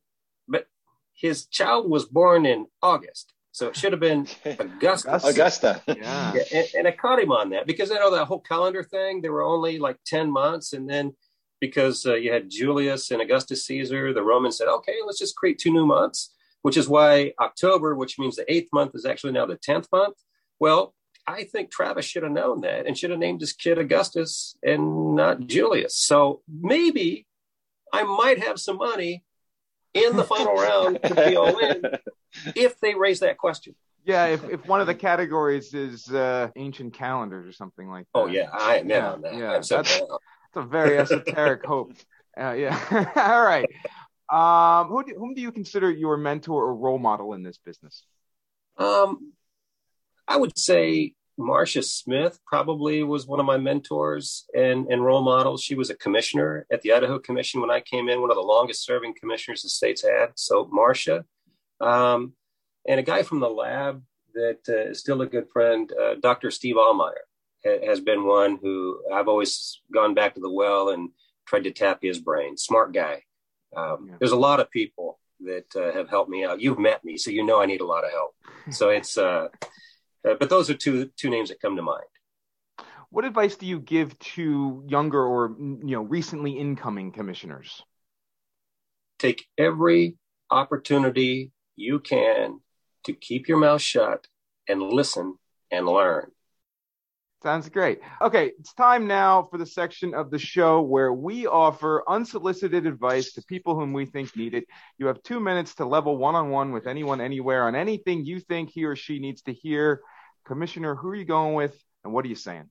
but his child was born in August. So it should have been Augusta. Augusta. yeah. yeah and, and, I caught him on that because I know that whole calendar thing, there were only like 10 months. And then because uh, you had Julius and Augustus Caesar, the Romans said, okay, let's just create two new months which is why October, which means the eighth month, is actually now the 10th month. Well, I think Travis should have known that and should have named his kid Augustus and not Julius. So maybe I might have some money in the final round to be all in if they raise that question. Yeah, if, if one of the categories is uh, ancient calendars or something like that. Oh yeah, I am Yeah, on that. yeah, so that's-. It's a very esoteric hope. Uh, yeah. All right. Um, who do, whom do you consider your mentor or role model in this business? Um, I would say Marsha Smith probably was one of my mentors and, and role models. She was a commissioner at the Idaho Commission when I came in, one of the longest serving commissioners the state's had. So Marsha, um, and a guy from the lab that uh, is still a good friend, uh, Dr. Steve Aumeier, ha- has been one who I've always gone back to the well and tried to tap his brain. Smart guy. Um, Yeah. There's a lot of people that uh, have helped me out. You've met me, so you know I need a lot of help. So it's, uh, uh, but those are two two names that come to mind. What advice do you give to younger or you know recently incoming commissioners? Take every opportunity you can to keep your mouth shut and listen and learn. Sounds great. Okay, it's time now for the section of the show where we offer unsolicited advice to people whom we think need it. You have two minutes to level one on one with anyone, anywhere, on anything you think he or she needs to hear. Commissioner, who are you going with, and what are you saying?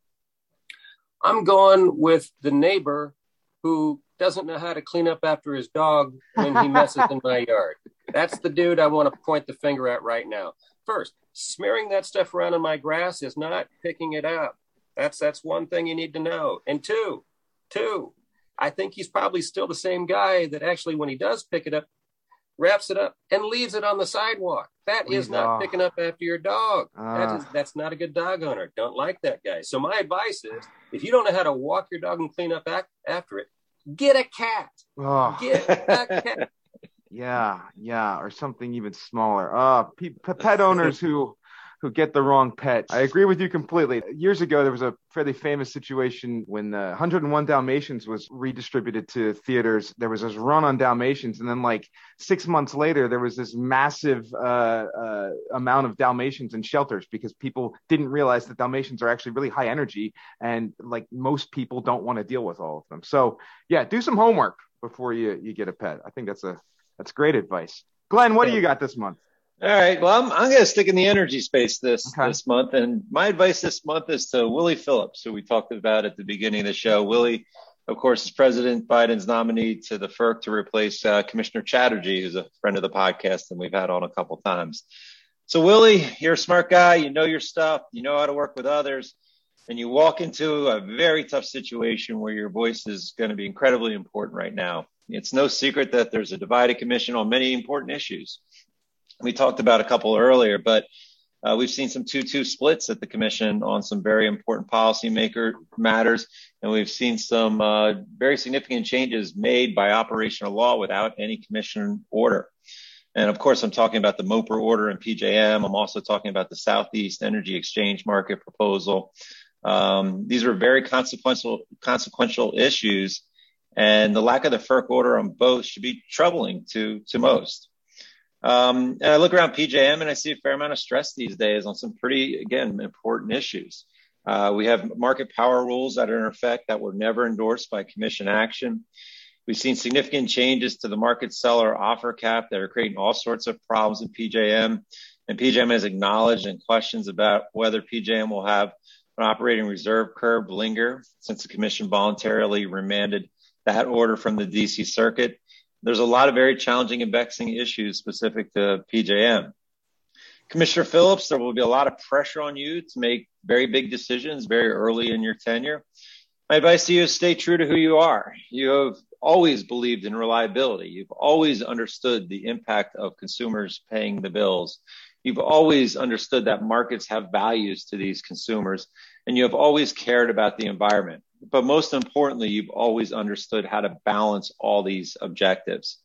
I'm going with the neighbor who doesn't know how to clean up after his dog when he messes in my yard. That's the dude I want to point the finger at right now. First, smearing that stuff around in my grass is not picking it up. That's that's one thing you need to know. And two, two, I think he's probably still the same guy that actually when he does pick it up, wraps it up and leaves it on the sidewalk. That is not ah. picking up after your dog. That Ah. is that's not a good dog owner. Don't like that guy. So my advice is if you don't know how to walk your dog and clean up after it, get a cat. Oh, Get a cat. yeah, yeah, or something even smaller. Uh, pe- pet owners who who get the wrong pet. I agree with you completely. Years ago, there was a fairly famous situation when the 101 Dalmatians was redistributed to theaters. There was this run on Dalmatians, and then like six months later, there was this massive uh, uh, amount of Dalmatians in shelters because people didn't realize that Dalmatians are actually really high energy, and like most people don't want to deal with all of them. So yeah, do some homework before you you get a pet. I think that's a that's great advice. Glenn, what do you got this month? All right. Well, I'm, I'm going to stick in the energy space this Okay. this month, and my advice this month is to Willie Phillips, who we talked about at the beginning of the show. Willie, of course, is President Biden's nominee to the FERC to replace uh, Commissioner Chatterjee, who's a friend of the podcast and we've had on a couple times. So, Willie, you're a smart guy. You know your stuff. You know how to work with others. And you walk into a very tough situation where your voice is going to be incredibly important right now. It's no secret that there's a divided commission on many important issues. We talked about a couple earlier, but uh, we've seen some 2-2 splits at the commission on some very important policymaker matters, and we've seen some uh, very significant changes made by operational law without any commission order. And of course, I'm talking about the MOPR order and PJM. I'm also talking about the Southeast Energy Exchange Market proposal. Um, these are very consequential consequential issues, and the lack of the FERC order on both should be troubling to to most. Um, and I look around PJM and I see a fair amount of stress these days on some pretty, again, important issues. Uh, we have market power rules that are in effect that were never endorsed by commission action. We've seen significant changes to the market seller offer cap that are creating all sorts of problems in PJM. And PJM has acknowledged and questions about whether PJM will have an operating reserve curve linger since the commission voluntarily remanded that order from the DC circuit there's a lot of very challenging and vexing issues specific to PJM. Commissioner Phillips, there will be a lot of pressure on you to make very big decisions very early in your tenure. My advice to you is stay true to who you are. You have always believed in reliability. You've always understood the impact of consumers paying the bills. You've always understood that markets have values to these consumers, and you have always cared about the environment but most importantly, you've always understood how to balance all these objectives.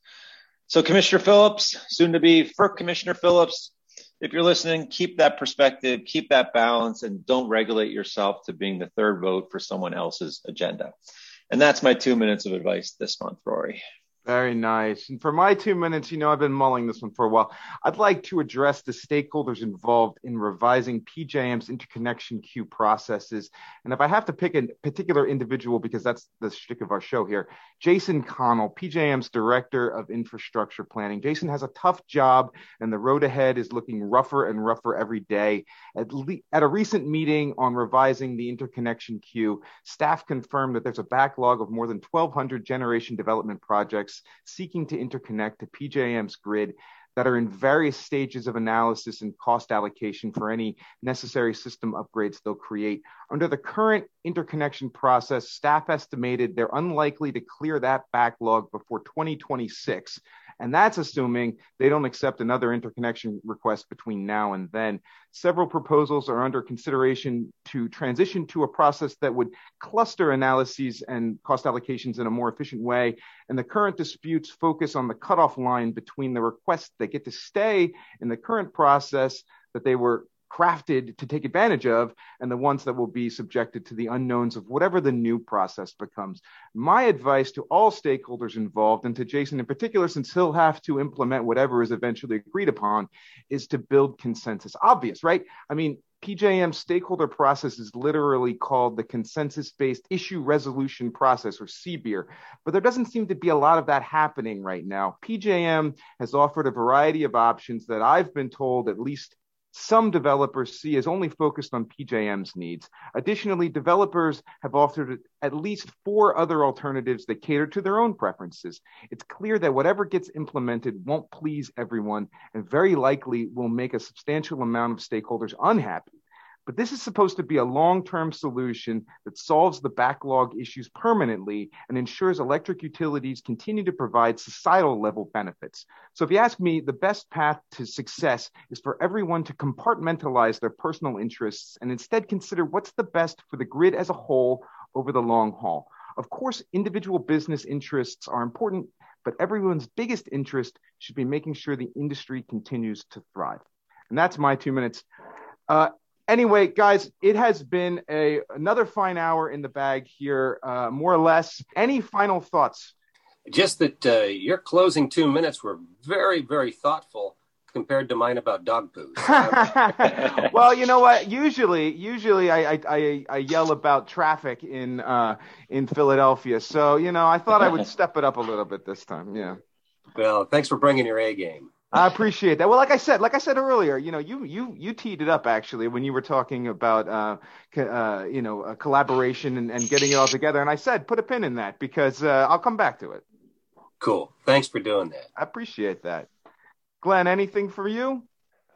So Commissioner Phillips, soon to be FERC Commissioner Phillips, if you're listening, keep that perspective, keep that balance, and don't regulate yourself to being the third vote for someone else's agenda. And that's my two minutes of advice this month, Rory. Very nice. And for my two minutes, you know, I've been mulling this one for a while. I'd like to address the stakeholders involved in revising PJM's interconnection queue processes. And if I have to pick a particular individual, because that's the shtick of our show here, Jason Connell, PJM's Director of Infrastructure Planning. Jason has a tough job, and the road ahead is looking rougher and rougher every day. At, le- at a recent meeting on revising the interconnection queue, staff confirmed that there's a backlog of more than 1,200 generation development projects seeking to interconnect to PJM's grid that are in various stages of analysis and cost allocation for any necessary system upgrades they'll create. Under the current interconnection process, staff estimated they're unlikely to clear that backlog before 2026. And that's assuming they don't accept another interconnection request between now and then. Several proposals are under consideration to transition to a process that would cluster analyses and cost allocations in a more efficient way. And the current disputes focus on the cutoff line between the requests that get to stay in the current process that they were crafted to take advantage of and the ones that will be subjected to the unknowns of whatever the new process becomes. My advice to all stakeholders involved and to Jason in particular, since he'll have to implement whatever is eventually agreed upon, is to build consensus. Obvious, right? I mean, PJM stakeholder process is literally called the consensus based issue resolution process or CBIR, but there doesn't seem to be a lot of that happening right now. PJM has offered a variety of options that I've been told at least some developers see as only focused on PJM's needs. Additionally, developers have offered at least four other alternatives that cater to their own preferences. It's clear that whatever gets implemented won't please everyone and very likely will make a substantial amount of stakeholders unhappy. But this is supposed to be a long term solution that solves the backlog issues permanently and ensures electric utilities continue to provide societal level benefits. So, if you ask me, the best path to success is for everyone to compartmentalize their personal interests and instead consider what's the best for the grid as a whole over the long haul. Of course, individual business interests are important, but everyone's biggest interest should be making sure the industry continues to thrive. And that's my two minutes. Uh, anyway, guys, it has been a another fine hour in the bag here, uh, more or less. Any final thoughts? Just that uh, your closing two minutes were very, very thoughtful compared to mine about dog poo. well, you know what? Usually, usually I, I, I, yell about traffic in uh, in Philadelphia. So you know, I thought I would step it up a little bit this time. Yeah. Well, thanks for bringing your A game. I appreciate that. Well, like I said, like I said earlier, you know, you you you teed it up actually when you were talking about uh, uh you know collaboration and, and getting it all together, and I said put a pin in that because uh, I'll come back to it. Cool. Thanks for doing that. I appreciate that. Glenn, anything for you?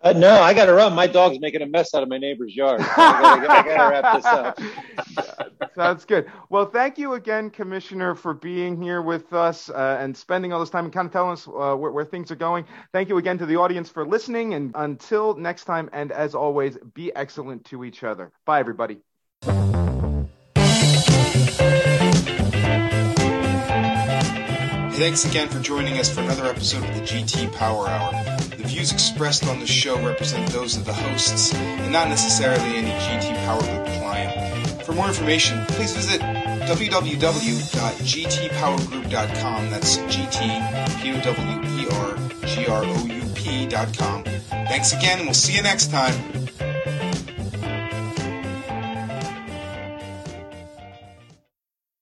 Uh, no, I got to run. My dog's making a mess out of my neighbor's yard. So I got to wrap this up. Sounds good. Well, thank you again, Commissioner, for being here with us uh, and spending all this time and kind of telling us uh, where, where, things are going. Thank you again to the audience for listening. And until next time, and as always, be excellent to each other. Bye, everybody. Thanks again for joining us for another episode of the GT Power Hour. The views expressed on the show represent those of the hosts and not necessarily any GT Power Group client. For more information, please visit www.gtpowergroup.com. That's G-T-P-O-W-E-R-G-R-O-U-P.com. Thanks again, and we'll see you next time.